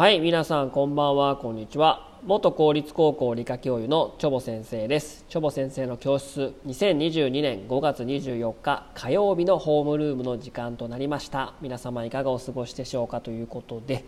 はい皆さんこんばんはこんにちは。元公立高校理科教諭のチョボ先生です。チョボ先生の教室2022年5月24日火曜日のホームルームの時間となりました。皆様いかがお過ごしでしょうかということで、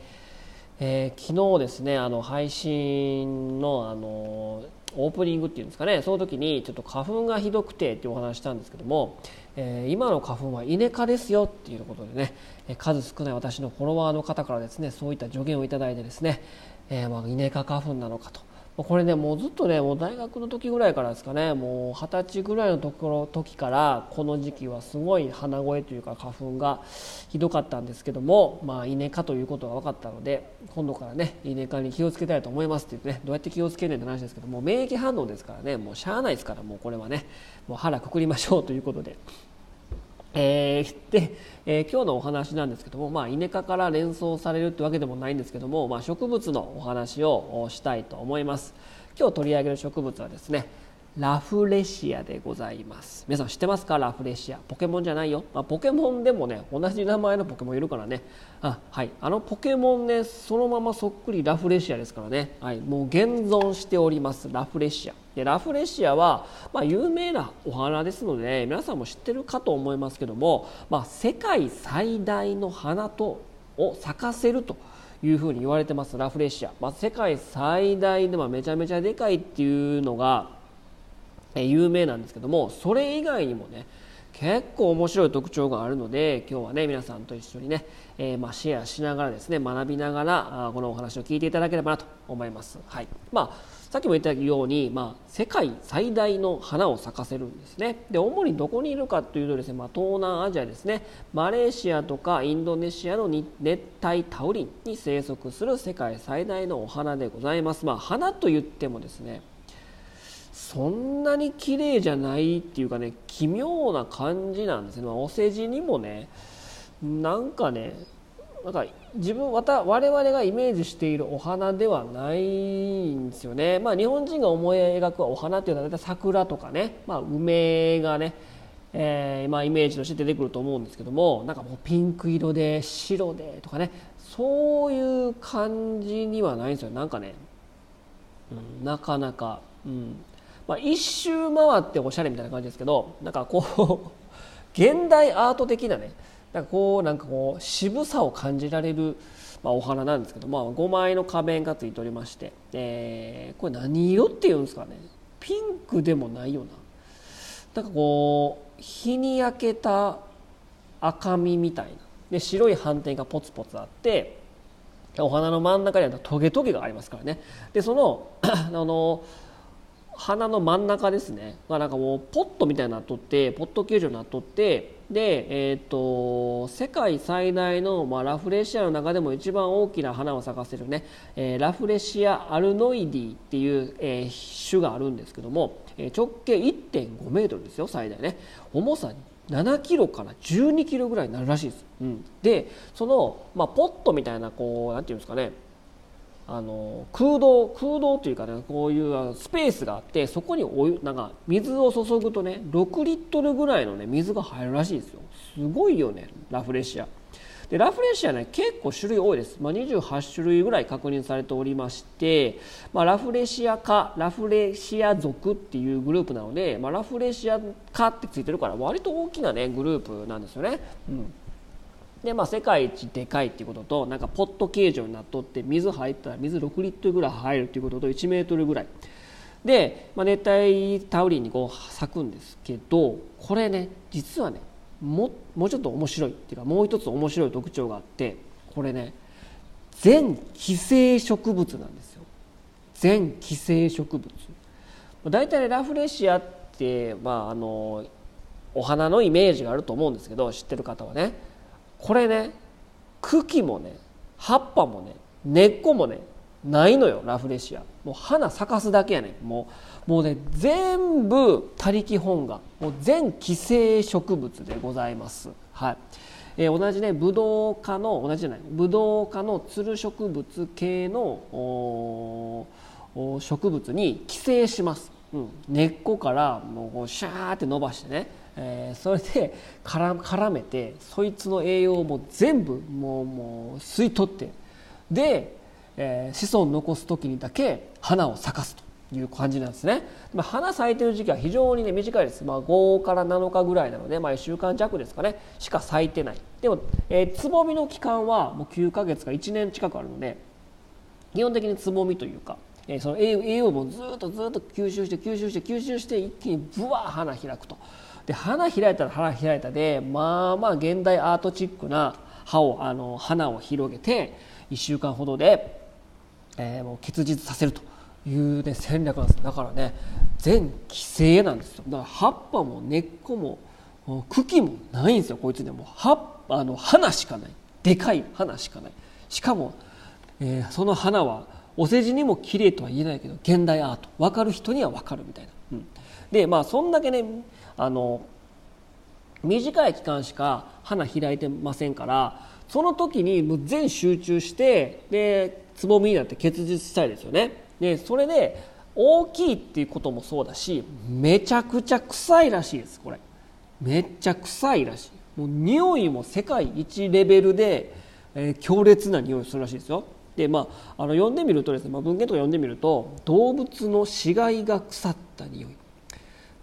えー、昨日ですねあの配信のあのオープニングっていうんですかねその時にちょっと花粉がひどくてっていうお話したんですけども、えー、今の花粉はイネ科ですよっていうことでね数少ない私のフォロワーの方からですねそういった助言をいただいてですね、えー、まあ、イネ科花粉なのかとこれねもうずっとねもう大学の時ぐらいからですかねもう二十歳ぐらいのところ時からこの時期はすごい鼻声というか花粉がひどかったんですけどもまあ稲科ということが分かったので今度からね稲科に気をつけたいと思いますって言ってねどうやって気をつけるねって話ですけども免疫反応ですからねもうしゃあないですからもうこれはねもう腹くくりましょうということで。えー、で、えー、今日のお話なんですけども、まあ、イネ科から連想されるってわけでもないんですけども、まあ、植物のお話をしたいと思います。今日取り上げる植物はですねラフレシアでございます。皆さん知ってますか？ラフレシア。ポケモンじゃないよ、まあ、ポケモンでもね同じ名前のポケモンいるからね。あはい。あのポケモンねそのままそっくりラフレシアですからね、はい、もう現存しております。ラフレシア。でラフレシアは、まあ、有名なお花ですので皆さんも知ってるかと思いますけども、まあ、世界最大の花とを咲かせるというふうに言われてます。ラフレシア、まあ、世界最大で、ま、めちゃめちゃでかいっていうのが有名なんですけどもそれ以外にもね結構面白い特徴があるので今日はね皆さんと一緒にね、えー、まあ、シェアしながらですね学びながらあこのお話を聞いていただければなと思います。はい。まあさっきも言ったように、まあ、世界最大の花を咲かせるんですね。で主にどこにいるかというとですね、まあ、東南アジアですね。マレーシアとかインドネシアの熱帯タウリンに生息する世界最大のお花でございます、まあ、花といってもですねそんなに綺麗じゃないっていうかね奇妙な感じなんですね、まあ、お世辞にもねなんかねなんか自分また我々がイメージしているお花ではないんですよね、まあ、日本人が思い描くお花っていうのは大体桜とかね、まあ、梅がね、えー、まあ、イメージとして出てくると思うんですけどもなんかもうピンク色で白でとかね。そういう感じにはないんですよ。なんかね、なかなか、うん、まあ、一周回っておしゃれみたいな感じですけどなんかこう 現代アート的なねなんかこうなんかこう渋さを感じられる、まあ、お花なんですけど、まあ、5枚の花弁がついておりまして、えー、これ何色っていうんですかねピンクでもないようななんかこう日に焼けた赤みみたいなで白い斑点がポツポツあってお花の真ん中にはトゲトゲがありますからね。でその あの花の真ん中ですね。がなんかもうポットみたいになっとってポット形状になっとってで、えーと、世界最大の、まあ、ラフレシアの中でも一番大きな花を咲かせるね、えー、ラフレシアアルノイディっていう、えー、種があるんですけども、えー、直径1.5メートルですよ最大ね。重さ7キロから12キロぐらいになるらしいです、うん、でその、まあ、ポットみたいなこうなんていうんですかね。あの空洞空洞というかねこういうスペースがあってそこにお湯なんか水を注ぐとね6リットルぐらいのね水が入るらしいですよ。すごいよねラフレシア。でラフレシアね結構種類多いです、まあ、28種類ぐらい確認されておりまして、まあ、ラフレシア科ラフレシア属っていうグループなので、まあ、ラフレシア科ってついてるから割と大きなねグループなんですよね、うん。でまあ、世界一でかいっていうこととなんかポット形状になっとって水入ったら水6リットルぐらい入るっていうことと1メートルぐらい。で、まあ、熱帯タウリンにこう咲くんですけどこれね実はねももうちょっと面白いっていうかもう一つ面白い特徴があってこれね全寄生植物なんですよ。全寄生植物。大体ラフレシアって、まあ、あのお花のイメージがあると思うんですけど知ってる方はね。これね茎もね葉っぱもね根っこもねないのよラフレシア。もう花咲かすだけやねもうもうね全部他力本願。もう全寄生植物でございます。はい。えー、同じねブドウ科の同じじゃないブドウ科のつる植物系の植物に寄生します、うん、根っこからもうこうシャーって伸ばしてね。えー、それで絡絡めてそいつの栄養も全部もうもう吸い取って。で、えー、子孫残す時にだけ花を咲かすという感じなんですね、まあ、花咲いてる時期は非常にね短いです、まあ、5から7日ぐらいなので、まあ、1週間弱ですかね。しか咲いてない。でも、えー、つぼみの期間はもう9ヶ月か1年近くあるので基本的につぼみというか、え、その栄養分をずっとずっと吸収して吸収して吸収して一気にぶわー花開くと。で花開いたら花開いたでまあまあ現代アートチックな葉をあの花を広げて1週間ほどで、えー、もう結実させるという、ね、戦略なんですだからね全規制なんですよ。だから葉っぱも根っこも茎もないんですよこいつでも。葉あの花しかない。でかい花しかない。しかも、えー、その花はお世辞にも綺麗とは言えないけど現代アート。分かる人には分かるみたいな、うん、でまあそんだけねあの短い期間しか花開いてませんからその時にもう全集中してでつぼみになって結実したいですよね。でそれで大きいっていうこともそうだしめちゃくちゃ臭いらしいですこれ。めっちゃ臭いらしい。もう匂いも世界一レベルで、えー、強烈な匂いするらしいですよでまああの読んでみるとですね、まあ、文献とか読んでみると動物の死骸が腐った匂い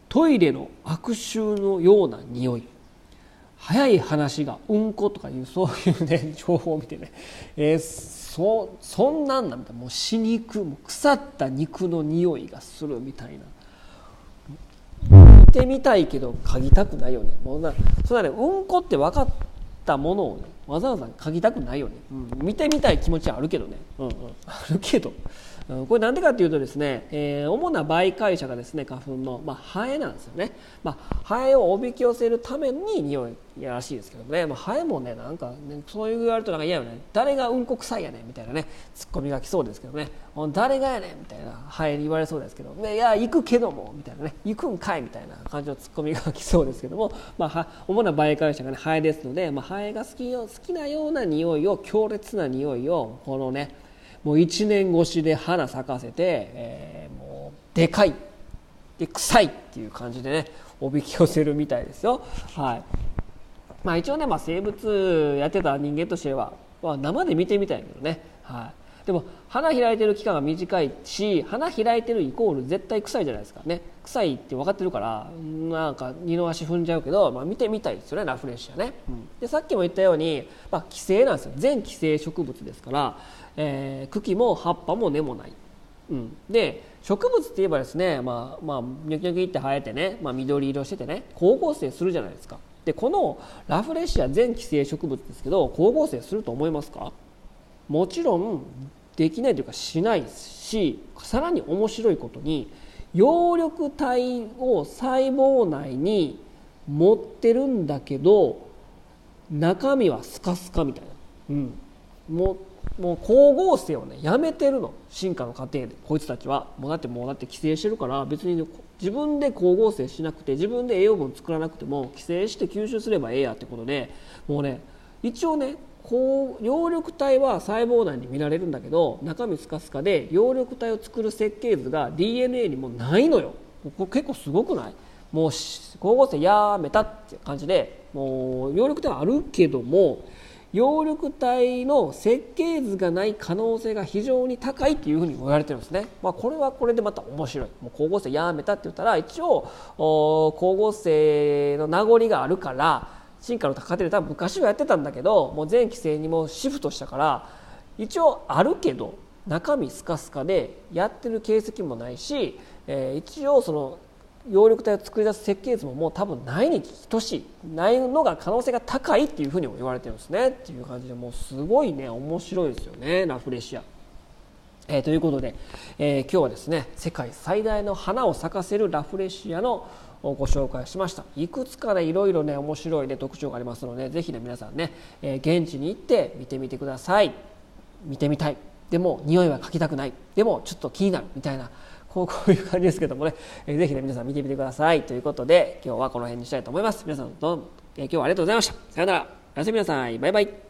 トイレの悪臭のような匂い早い話がうんことかいうそういうね情報を見てね、えー、そそんなんなんだ。もう死肉もう腐った肉の匂いがするみたいな。見てみたいけど嗅ぎたくないよね。もうなそれはねうんこって分かったものを、ね、わざわざ嗅ぎたくないよね、うん、見てみたい気持ちはあるけどね、うんうん、あるけど。これなんでかっていうとですね、えー、主な媒介者がですね花粉の、まあ、ハエなんですよね、まあ、ハエをおびき寄せるために匂いやらしいですけどね、まあ、ハエもねなんかねそういう言われるとなんか嫌よね。誰がうんこ臭いやねんみたいなねツッコミが来そうですけどね。誰がやねんみたいなハエに言われそうですけど、いや行くけどもみたいなね。行くんかいみたいな感じのツッコミが来そうですけども、まあ、主な媒介者がねハエですので、まあ、ハエが好きよ好きなような匂いを強烈な匂いをこのねもう1年越しで花咲かせて、えー、もうでかい。で臭いっていう感じでねおびき寄せるみたいですよ。はい。まあ、一応ね、まあ、生物やってた人間としては、まあ、生で見てみたいけどね、はい、でも花開いてる期間が短いし花開いてるイコール絶対臭いじゃないですか。ね。臭いって分かってるからなんか二の足踏んじゃうけど、まあ、見てみたいですよねラフレッシュはね、うん、でさっきも言ったように、まあ、寄生なんですよ。全寄生植物ですからえー、茎も葉っぱも根もない、うん、で植物って言えばですねまあまあニョキニョキって生えてね、まあ、緑色しててね光合成するじゃないですか。でこのラフレシア全寄生植物ですけど光合成すると思いますか？もちろんできないというかしないしさらに面白いことに葉緑体を細胞内に持ってるんだけど中身はスカスカみたいな、うん、ももう光合成をねやめてるの。進化の過程で。こいつたちは。もうだってもうだって寄生してるから別に、自分で光合成しなくて自分で栄養分作らなくても寄生して吸収すればええやってことでもうね一応ね葉緑体は細胞内に見られるんだけど中身スカスカで葉緑体を作る設計図が DNA にもないのよ。これ結構すごくない？もう光合成やめたって感じでもう葉緑体はあるけども葉緑体の設計図がない可能性が非常に高いというふうに言われてるんですね、まあ、これはこれでまた面白い。もう光合成やめたって言ったら一応光合成の名残があるから進化の高手で多分昔はやってたんだけどもう全規制にもシフトしたから一応あるけど中身スカスカでやってる形跡もないし、えー、一応その葉緑体を作り出す設計図ももう多分ないに等しいないのが可能性が高いっていうふうにも言われてるんですねっていう感じでもうすごいね面白いですよねラフレシア。えー、ということで、えー、今日はですね世界最大の花を咲かせるラフレシアのご紹介しました。いくつかねいろいろね面白いね特徴がありますのでぜひね皆さんね、えー、現地に行って見てみてください。見てみたい。でも匂いは嗅ぎたくない。でもちょっと気になるみたいなこう こういう感じですけどもね、えー、ぜひね皆さん見てみてください。ということで今日はこの辺にしたいと思います。皆さんどうも、えー、今日はありがとうございました。さようなら。おやすみなさい。バイバイ。